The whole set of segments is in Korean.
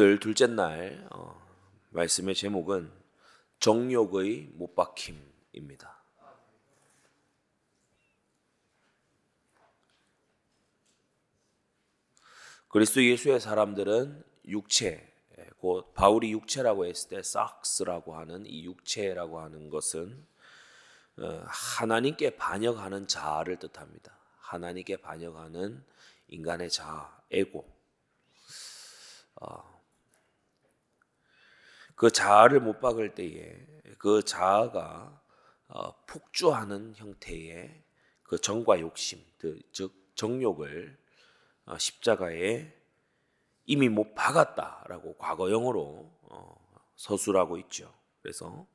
오늘 둘째 날 어, 말씀의 제목은 정욕의 못 박힘입니다. 그리스도 예수의 사람들은 육체, 곧 바울이 육체라고 했을 때 삭스라고 하는 이 육체라고 하는 것은 어, 하나님께 반역하는 자아를 뜻합니다. 하나님께 반역하는 인간의 자아, 에고. 어, 그 자아를 못 박을 때에 그 자아가 어, 폭주하는 형태의 그 정과 욕심, 그 즉 정욕을 어, 십자가에 이미 못 박았다라고 과거형으로 어, 서술하고 있죠. 그래서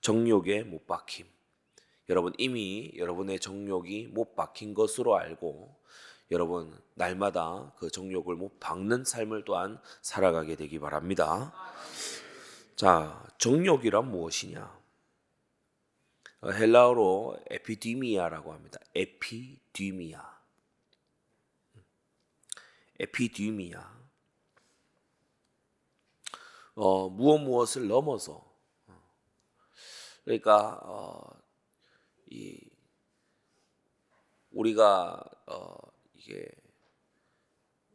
정욕에 못 박힘. 여러분 이미 여러분의 정욕이 못 박힌 것으로 알고 여러분 날마다 그 정욕을 못 박는 삶을 또한 살아가게 되기 바랍니다. 자, 정욕이란 무엇이냐? 어, 헬라어로 에피디미아라고 합니다. 에피디미아. 에피디미아. 어, 무엇 무엇을 넘어서 그러니까 어, 이 우리가 어, 이게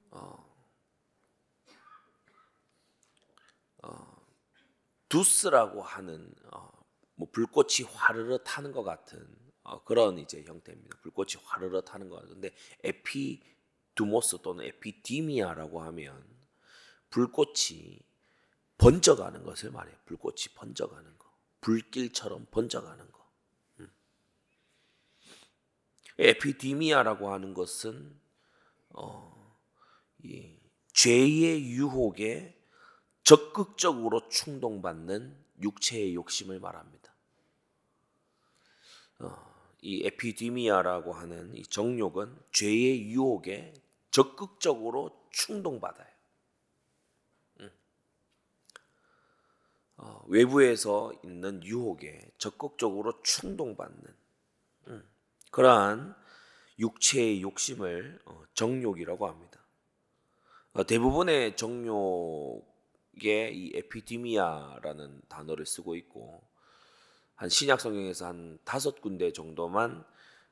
어, 어, 두스라고 하는 어, 뭐 불꽃이 화르르 타는 것 같은 어, 그런 이제 형태입니다. 불꽃이 화르르 타는 것 같은데 에피두모스 또는 에피디미아라고 하면 불꽃이 번져가는 것을 말해요. 불꽃이 번져가는 거, 불길처럼 번져가는 거. 음. 에피디미아라고 하는 것은 어, 이 죄의 유혹에 적극적으로 충동받는 육체의 욕심을 말합니다. 어, 이 에피디미아라고 하는 이 정욕은 죄의 유혹에 적극적으로 충동받아요. 음. 어, 외부에서 있는 유혹에 적극적으로 충동받는 음, 그러한 육체의 욕심을 어, 정욕이라고 합니다. 어, 대부분의 정욕 게이 에피디미아라는 단어를 쓰고 있고 한 신약 성경에서 한 다섯 군데 정도만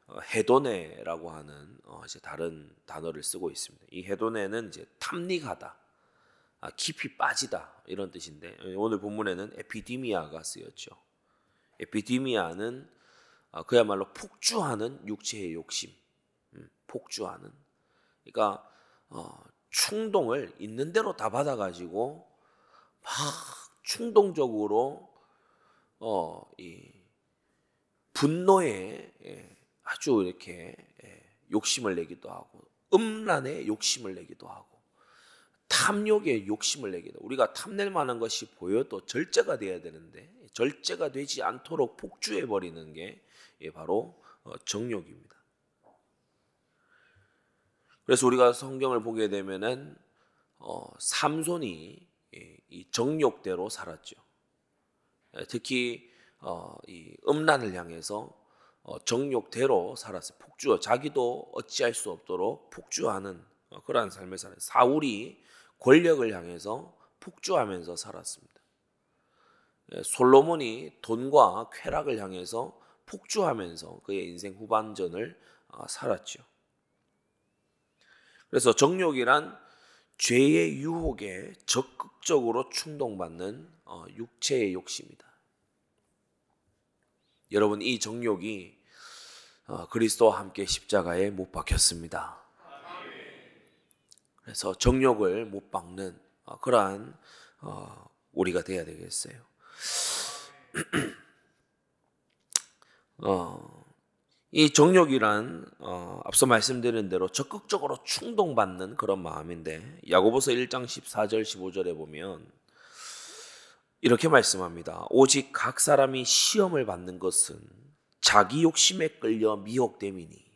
어, 헤도네라고 하는 어, 이제 다른 단어를 쓰고 있습니다. 이 헤도네는 이제 탐닉하다, 아, 깊이 빠지다 이런 뜻인데 오늘 본문에는 에피디미아가 쓰였죠. 에피디미아는 어, 그야말로 폭주하는 육체의 욕심, 음, 폭주하는. 그러니까 충동을 있는 대로 다 받아가지고 막 충동적으로 어, 이 분노에 예, 아주 이렇게 예, 욕심을 내기도 하고 음란에 욕심을 내기도 하고 탐욕에 욕심을 내기도 우리가 탐낼 만한 것이 보여도 절제가 돼야 되는데 절제가 되지 않도록 폭주해 버리는 게 예, 바로 어, 정욕입니다. 그래서 우리가 성경을 보게 되면은 어, 삼손이 이 정욕대로 살았죠. 예, 특히 어, 이 음란을 향해서 어, 정욕대로 살았어요. 폭주, 자기도 어찌할 수 없도록 폭주하는 어, 그러한 삶을 살아요. 사울이 권력을 향해서 폭주하면서 살았습니다. 예, 솔로몬이 돈과 쾌락을 향해서 폭주하면서 그의 인생 후반전을 살았죠. 그래서 정욕이란 죄의 유혹에 적극적으로 충동받는 어, 육체의 욕심이다. 여러분 이 정욕이 어, 그리스도와 함께 십자가에 못 박혔습니다. 그래서 정욕을 못 박는 어, 그러한 우리가 돼야 되겠어요. 어, 이 정욕이란 어, 앞서 말씀드린 대로 적극적으로 충동받는 그런 마음인데 야고보서 1장 14절 15절에 보면 이렇게 말씀합니다. 오직 각 사람이 시험을 받는 것은 자기 욕심에 끌려 미혹됨이니.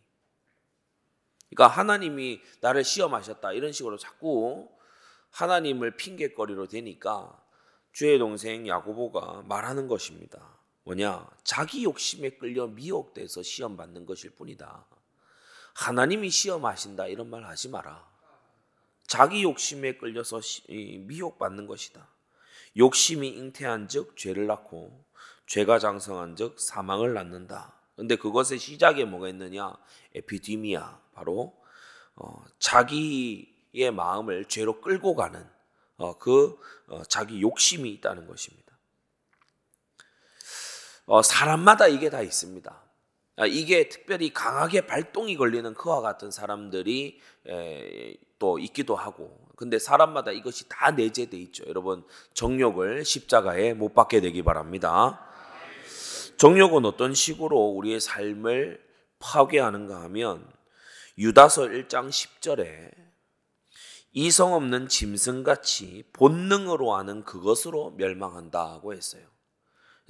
그러니까 하나님이 나를 시험하셨다 이런 식으로 자꾸 하나님을 핑계거리로 되니까 주의 동생 야고보가 말하는 것입니다. 뭐냐? 자기 욕심에 끌려 미혹돼서 시험 받는 것일 뿐이다. 하나님이 시험하신다 이런 말 하지 마라. 자기 욕심에 끌려서 미혹받는 것이다. 욕심이 잉태한 즉 죄를 낳고 죄가 장성한 즉 사망을 낳는다. 근데 그것의 시작에 뭐가 있느냐? 에피디미아 바로 어, 자기의 마음을 죄로 끌고 가는 어, 그 어, 자기 욕심이 있다는 것입니다. 어, 사람마다 이게 다 있습니다. 아, 이게 특별히 강하게 발동이 걸리는 그와 같은 사람들이 에, 또 있기도 하고 근데 사람마다 이것이 다 내재돼 있죠. 여러분 정욕을 십자가에 못 박게 되기 바랍니다. 정욕은 어떤 식으로 우리의 삶을 파괴하는가 하면 유다서 1장 10절에 이성 없는 짐승같이 본능으로 하는 그것으로 멸망한다고 했어요.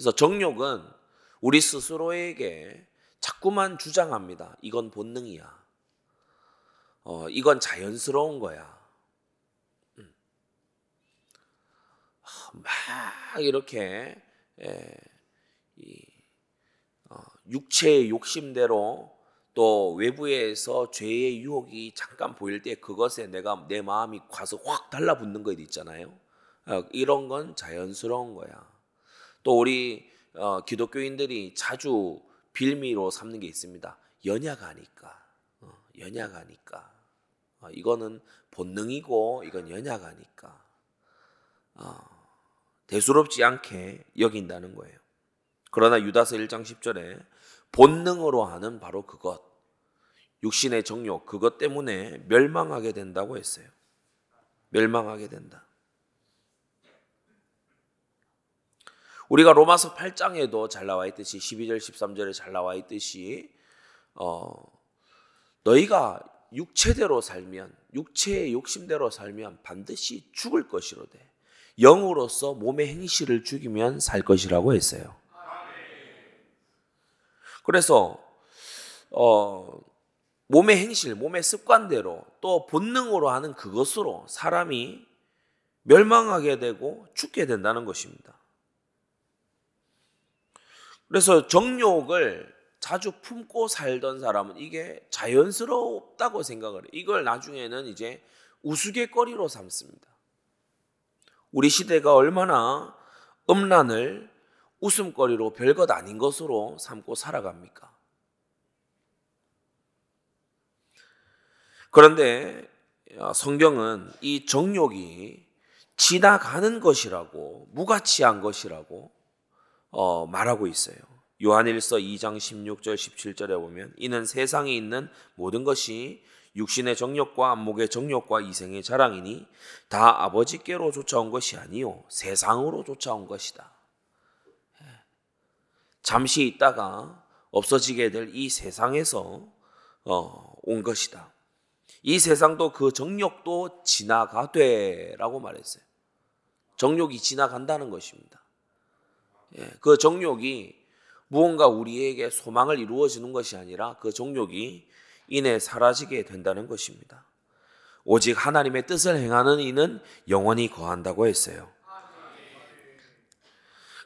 그래서 정욕은 우리 스스로에게 자꾸만 주장합니다. 이건 본능이야. 어, 이건 자연스러운 거야. 음. 막 이렇게 에, 이, 어, 육체의 욕심대로 또 외부에서 죄의 유혹이 잠깐 보일 때 그것에 내가 내 마음이 가서 확 달라붙는 것 있잖아요. 어, 이런 건 자연스러운 거야. 또 우리 어, 기독교인들이 자주 빌미로 삼는 게 있습니다. 연약하니까, 어, 연약하니까. 어, 이거는 본능이고 이건 연약하니까. 어, 대수롭지 않게 여긴다는 거예요. 그러나 유다서 1장 10절에 본능으로 하는 바로 그것, 육신의 정욕, 그것 때문에 멸망하게 된다고 했어요. 멸망하게 된다. 우리가 로마서 8장에도 잘 나와 있듯이 12절 13절에 잘 나와 있듯이 어 너희가 육체대로 살면 육체의 욕심대로 살면 반드시 죽을 것이로되 영으로서 몸의 행실을 죽이면 살 것이라고 했어요. 그래서 어 몸의 행실, 몸의 습관대로 또 본능으로 하는 그것으로 사람이 멸망하게 되고 죽게 된다는 것입니다. 그래서 정욕을 자주 품고 살던 사람은 이게 자연스럽다고 생각을 해요. 이걸 나중에는 이제 우스갯거리로 삼습니다. 우리 시대가 얼마나 음란을 웃음거리로 별것 아닌 것으로 삼고 살아갑니까? 그런데 성경은 이 정욕이 지나가는 것이라고 무가치한 것이라고 어, 말하고 있어요. 요한일서 2장 16절 17절에 보면 이는 세상에 있는 모든 것이 육신의 정욕과 안목의 정욕과 이생의 자랑이니 다 아버지께로 쫓아온 것이 아니요 세상으로 쫓아온 것이다. 예. 잠시 있다가 없어지게 될 이 세상에서 어, 온 것이다. 이 세상도 그 정욕도 지나가되라고 말했어요. 정욕이 지나간다는 것입니다. 예, 그 정욕이 무언가 우리에게 소망을 이루어지는 것이 아니라 그 정욕이 이내 사라지게 된다는 것입니다. 오직 하나님의 뜻을 행하는 이는 영원히 거한다고 했어요.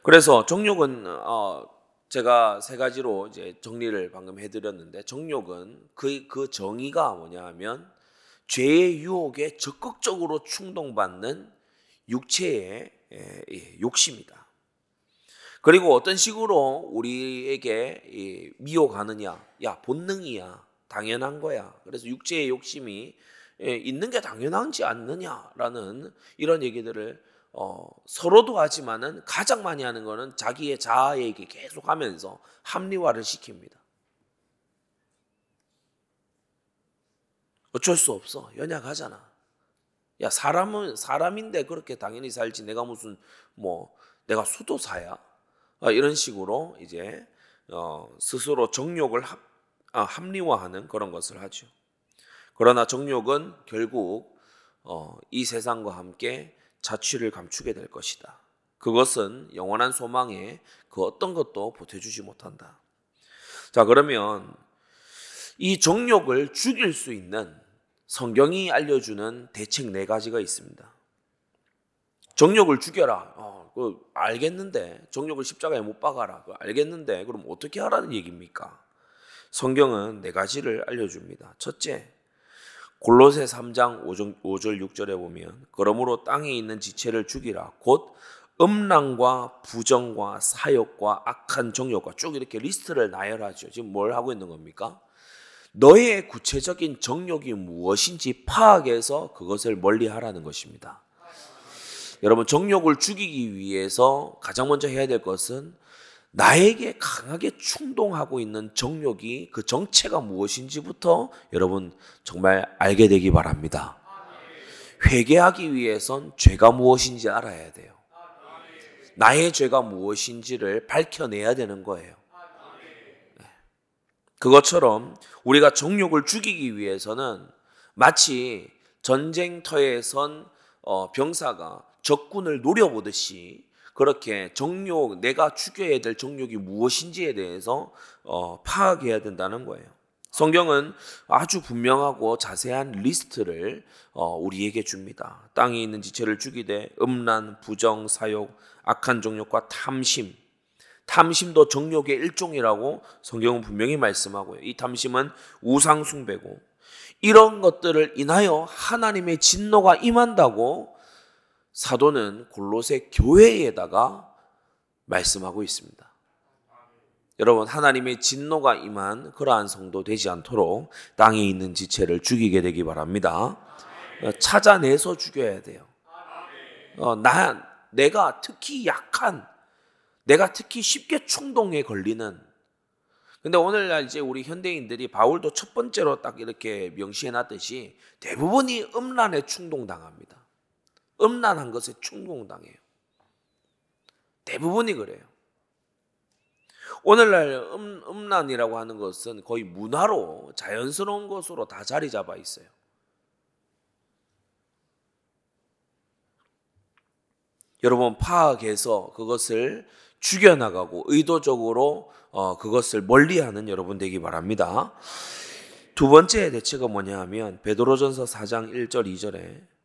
그래서 정욕은 어 제가 세 가지로 이제 정리를 방금 해드렸는데 정욕은 그, 그 정의가 뭐냐하면 죄의 유혹에 적극적으로 충동받는 육체의 욕심이다. 그리고 어떤 식으로 우리에게 미혹하느냐? 야, 본능이야. 당연한 거야. 그래서 육체의 욕심이 있는 게 당연한지 않느냐라는 이런 얘기들을 어, 서로도 하지만은 가장 많이 하는 거는 자기의 자아 얘기 계속 하면서 합리화를 시킵니다. 어쩔 수 없어. 연약하잖아. 야, 사람은 사람인데 그렇게 당연히 살지. 내가 무슨 뭐 내가 수도사야? 어, 이런 식으로 이제 어, 스스로 정욕을 합, 아, 합리화하는 그런 것을 하죠. 그러나 정욕은 결국 어, 이 세상과 함께 자취를 감추게 될 것이다. 그것은 영원한 소망에 그 어떤 것도 보태주지 못한다. 자, 그러면 이 정욕을 죽일 수 있는 성경이 알려주는 대책 네 가지가 있습니다. 정욕을 죽여라. 어, 그 알겠는데 정욕을 십자가에 못 박아라. 그 알겠는데 그럼 어떻게 하라는 얘기입니까? 성경은 네 가지를 알려줍니다. 첫째, 골로새 3장 5절 6절에 보면 그러므로 땅에 있는 지체를 죽이라 곧 음란과 부정과 사욕과 악한 정욕과 쭉 이렇게 리스트를 나열하죠. 지금 뭘 하고 있는 겁니까? 너의 구체적인 정욕이 무엇인지 파악해서 그것을 멀리 하라는 것입니다. 여러분, 정욕을 죽이기 위해서 가장 먼저 해야 될 것은 나에게 강하게 충동하고 있는 정욕이 그 정체가 무엇인지부터 여러분 정말 알게 되기 바랍니다. 회개하기 위해선 죄가 무엇인지 알아야 돼요. 나의 죄가 무엇인지를 밝혀내야 되는 거예요. 네. 그것처럼 우리가 정욕을 죽이기 위해서는 마치 전쟁터에선 어, 병사가 적군을 노려보듯이 그렇게 정욕, 내가 죽여야 될 정욕이 무엇인지에 대해서 어, 파악해야 된다는 거예요. 성경은 아주 분명하고 자세한 리스트를 어, 우리에게 줍니다. 땅에 있는 지체를 죽이되 음란, 부정, 사욕, 악한 정욕과 탐심. 탐심도 정욕의 일종이라고 성경은 분명히 말씀하고요. 이 탐심은 우상 숭배고 이런 것들을 인하여 하나님의 진노가 임한다고 사도는 골로새 교회에다가 말씀하고 있습니다. 여러분 하나님의 진노가 임한 그러한 성도 되지 않도록 땅에 있는 지체를 죽이게 되기 바랍니다. 찾아내서 죽여야 돼요. 어, 나 내가 특히 약한 내가 특히 쉽게 충동에 걸리는 근데 오늘날 이제 우리 현대인들이 바울도 첫 번째로 딱 이렇게 명시해 놨듯이 대부분이 음란에 충동당합니다. 음란한 것에 충동당해요. 대부분이 그래요. 오늘날 음, 음란이라고 하는 것은 거의 문화로 자연스러운 것으로 다 자리 잡아 있어요. 여러분 파악해서 그것을 죽여나가고 의도적으로 어, 그것을 멀리하는 여러분 되기 바랍니다. 두 번째 대책은 뭐냐 하면 베드로전서 4장 1절 2절에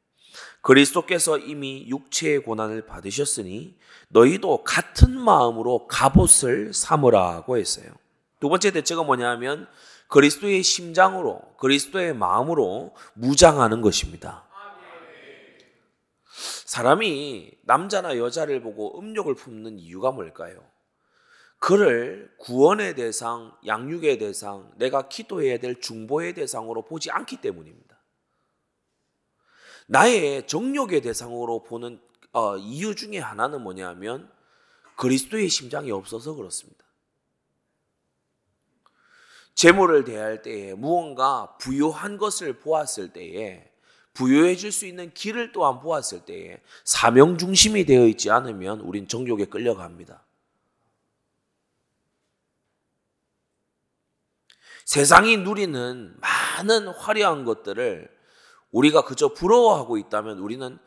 그리스도께서 이미 육체의 고난을 받으셨으니 너희도 같은 마음으로 갑옷을 삼으라고 했어요. 두 번째 대책은 뭐냐 하면 그리스도의 심장으로 그리스도의 마음으로 무장하는 것입니다. 사람이 남자나 여자를 보고 음욕을 품는 이유가 뭘까요? 그를 구원의 대상, 양육의 대상, 내가 기도해야 될 중보의 대상으로 보지 않기 때문입니다. 나의 정욕의 대상으로 보는 어, 이유 중에 하나는 뭐냐면 그리스도의 심장이 없어서 그렇습니다. 재물을 대할 때에 무언가 부요한 것을 보았을 때에 부여해질 수 있는 길을 또한 보았을 때에 사명 중심이 되어 있지 않으면 우린 정욕에 끌려갑니다. 세상이 누리는 많은 화려한 것들을 우리가 그저 부러워하고 있다면 우리는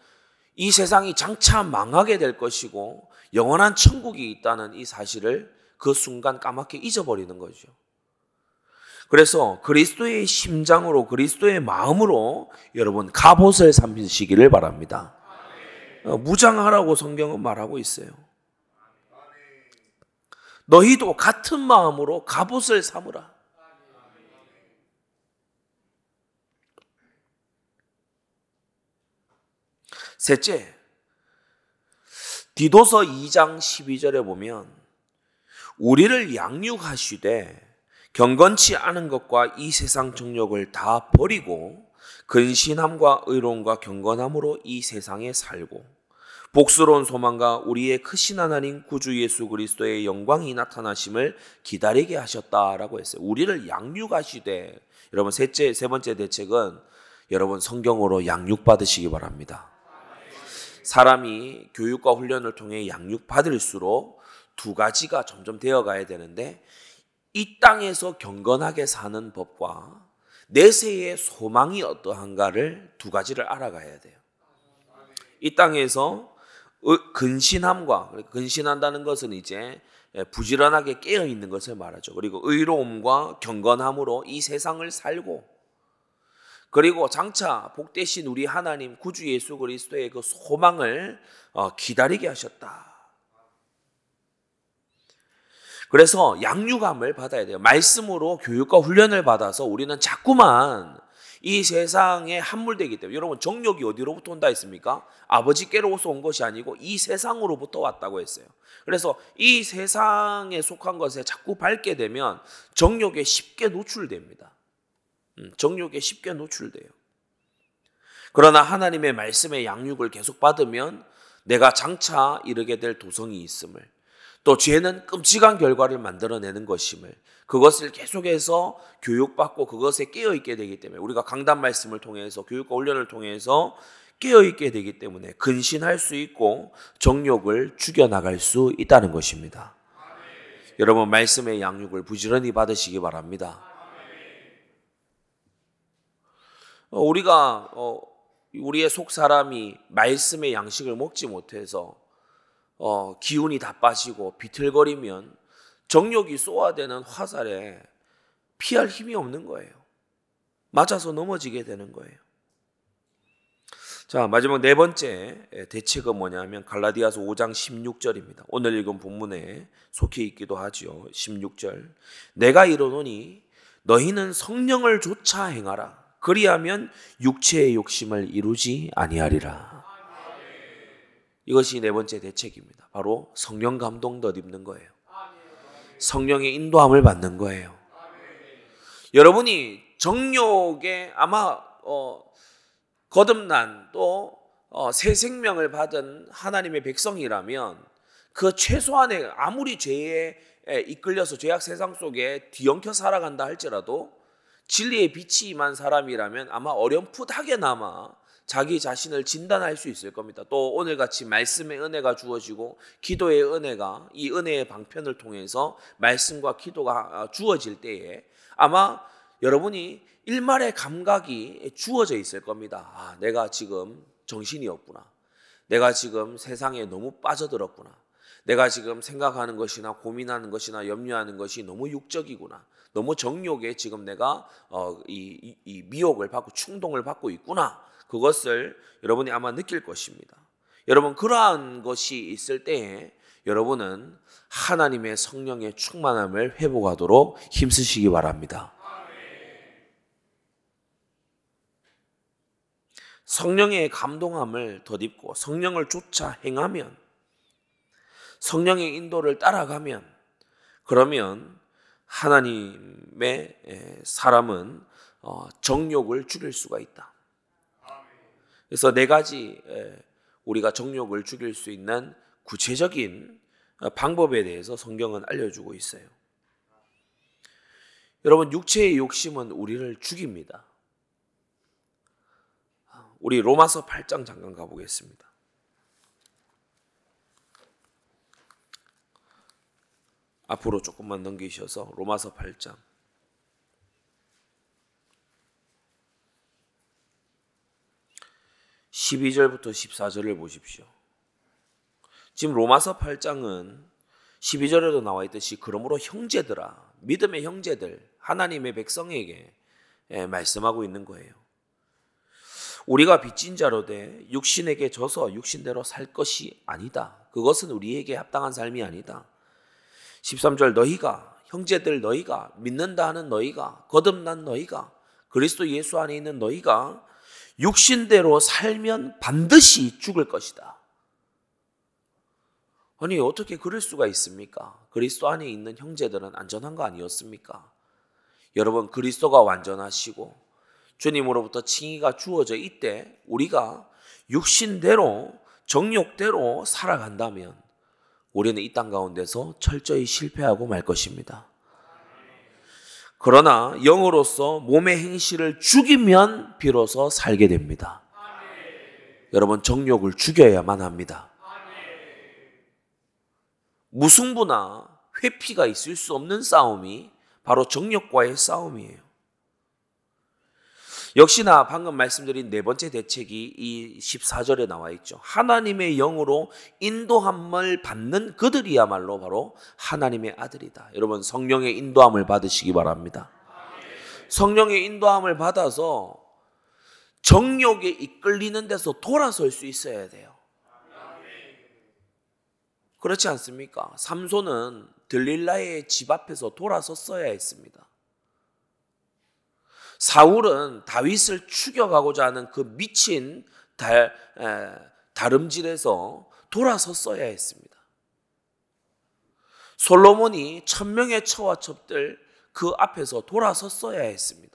이 세상이 장차 망하게 될 것이고 영원한 천국이 있다는 이 사실을 그 순간 까맣게 잊어버리는 거죠. 그래서 그리스도의 심장으로 그리스도의 마음으로 여러분 갑옷을 삼으시기를 바랍니다. 어, 무장하라고 성경은 말하고 있어요. 너희도 같은 마음으로 갑옷을 삼으라. 셋째, 디도서 2장 12절에 보면 우리를 양육하시되 경건치 않은 것과 이 세상 정욕을 다 버리고 근신함과 의로움과 경건함으로 이 세상에 살고 복스러운 소망과 우리의 크신 하나님 구주 예수 그리스도의 영광이 나타나심을 기다리게 하셨다라고 했어요. 우리를 양육하시되 여러분 셋째 세 번째 대책은 여러분 성경으로 양육 받으시기 바랍니다. 사람이 교육과 훈련을 통해 양육 받을수록 두 가지가 점점 되어 가야 되는데 이 땅에서 경건하게 사는 법과 내세의 소망이 어떠한가를 두 가지를 알아가야 돼요. 이 땅에서 근신함과 근신한다는 것은 이제 부지런하게 깨어 있는 것을 말하죠. 그리고 의로움과 경건함으로 이 세상을 살고 그리고 장차 복되신 우리 하나님 구주 예수 그리스도의 그 소망을 어, 기다리게 하셨다. 그래서 양육함을 받아야 돼요. 말씀으로 교육과 훈련을 받아서 우리는 자꾸만 이 세상에 함몰되기 때문에 여러분 정욕이 어디로부터 온다 했습니까? 아버지께로서 온 것이 아니고 이 세상으로부터 왔다고 했어요. 그래서 이 세상에 속한 것에 자꾸 밟게 되면 정욕에 쉽게 노출됩니다. 음, 정욕에 쉽게 노출돼요. 그러나 하나님의 말씀의 양육을 계속 받으면 내가 장차 이르게 될 도성이 있음을 또 죄는 끔찍한 결과를 만들어내는 것임을 그것을 계속해서 교육받고 그것에 깨어있게 되기 때문에 우리가 강단 말씀을 통해서 교육과 훈련을 통해서 깨어있게 되기 때문에 근신할 수 있고 정욕을 죽여나갈 수 있다는 것입니다. 여러분 말씀의 양육을 부지런히 받으시기 바랍니다. 어, 우리가 어, 우리의 속 사람이 말씀의 양식을 먹지 못해서 어, 기운이 다 빠지고 비틀거리면 정욕이 쏘아대는 화살에 피할 힘이 없는 거예요. 맞아서 넘어지게 되는 거예요. 자, 마지막 네 번째 대책은 뭐냐면 갈라디아서 5장 16절입니다. 오늘 읽은 본문에 속해 있기도 하지요. 16절. 내가 이르노니 너희는 성령을 조차 행하라. 그리하면 육체의 욕심을 이루지 아니하리라. 이것이 네 번째 대책입니다. 바로 성령 감동 덧입는 거예요. 성령의 인도함을 받는 거예요. 여러분이 정욕에 아마 어, 거듭난 또새 어, 생명을 받은 하나님의 백성이라면 그 최소한의 아무리 죄에 이끌려서 죄악 세상 속에 뒤엉켜 살아간다 할지라도 진리의 빛이 임한 사람이라면 아마 어렴풋하게나마 자기 자신을 진단할 수 있을 겁니다. 또 오늘 같이 말씀의 은혜가 주어지고 기도의 은혜가 이 은혜의 방편을 통해서 말씀과 기도가 주어질 때에 아마 여러분이 일말의 감각이 주어져 있을 겁니다. 아, 내가 지금 정신이 없구나. 내가 지금 세상에 너무 빠져들었구나. 내가 지금 생각하는 것이나 고민하는 것이나 염려하는 것이 너무 육적이구나. 너무 정욕에 지금 내가 어, 이, 이, 미혹을 받고 충동을 받고 있구나. 그것을 여러분이 아마 느낄 것입니다. 여러분 그러한 것이 있을 때에 여러분은 하나님의 성령의 충만함을 회복하도록 힘쓰시기 바랍니다. 성령의 감동함을 덧입고 성령을 쫓아 행하면 성령의 인도를 따라가면 그러면 하나님의 사람은 어, 정욕을 죽일 수가 있다. 그래서 네 가지 우리가 정욕을 죽일 수 있는 구체적인 어, 방법에 대해서 성경은 알려주고 있어요. 여러분 육체의 욕심은 우리를 죽입니다. 우리 로마서 8장 잠깐 가보겠습니다. 앞으로 조금만 넘기셔서 로마서 8장 12절부터 14절을 보십시오. 지금 로마서 8장은 12절에도 나와 있듯이 그러므로 형제들아 믿음의 형제들 하나님의 백성에게 예, 말씀하고 있는 거예요. 우리가 빚진 자로 돼 육신에게 져서 육신대로 살 것이 아니다. 그것은 우리에게 합당한 삶이 아니다. 13절 너희가 형제들 너희가 믿는다 하는 너희가 거듭난 너희가 그리스도 예수 안에 있는 너희가 육신대로 살면 반드시 죽을 것이다. 아니 어떻게 그럴 수가 있습니까? 그리스도 안에 있는 형제들은 안전한 거 아니었습니까? 여러분 그리스도가 완전하시고 주님으로부터 칭의가 주어져 있대 우리가 육신대로 정욕대로 살아간다면 우리는 이 땅 가운데서 철저히 실패하고 말 것입니다. 그러나 영으로서 몸의 행실을 죽이면 비로소 살게 됩니다. 여러분 정욕을 죽여야만 합니다. 무승부나 회피가 있을 수 없는 싸움이 바로 정욕과의 싸움이에요. 역시나 방금 말씀드린 네 번째 대책이 이 14절에 나와 있죠. 하나님의 영으로 인도함을 받는 그들이야말로 바로 하나님의 아들이다. 여러분 성령의 인도함을 받으시기 바랍니다. 성령의 인도함을 받아서 정욕에 이끌리는 데서 돌아설 수 있어야 돼요. 그렇지 않습니까? 삼손은 들릴라의 집 앞에서 돌아섰어야 했습니다. 사울은 다윗을 추격하고자 하는 그 미친 달, 에, 다름질에서 돌아섰어야 했습니다. 솔로몬이 천명의 처와 첩들 그 앞에서 돌아섰어야 했습니다.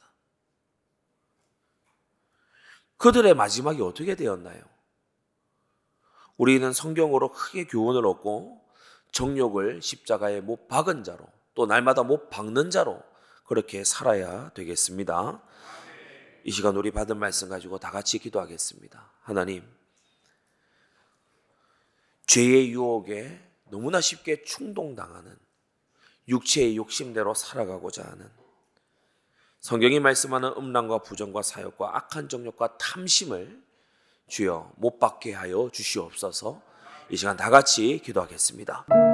그들의 마지막이 어떻게 되었나요? 우리는 성경으로 크게 교훈을 얻고 정욕을 십자가에 못 박은 자로 또 날마다 못 박는 자로 그렇게 살아야 되겠습니다. 이 시간 우리 받은 말씀 가지고 다 같이 기도하겠습니다. 하나님, 죄의 유혹에 너무나 쉽게 충동당하는 육체의 욕심대로 살아가고자 하는 성경이 말씀하는 음란과 부정과 사욕과 악한 정욕과 탐심을 주여 못 받게 하여 주시옵소서 이 시간 다 같이 기도하겠습니다.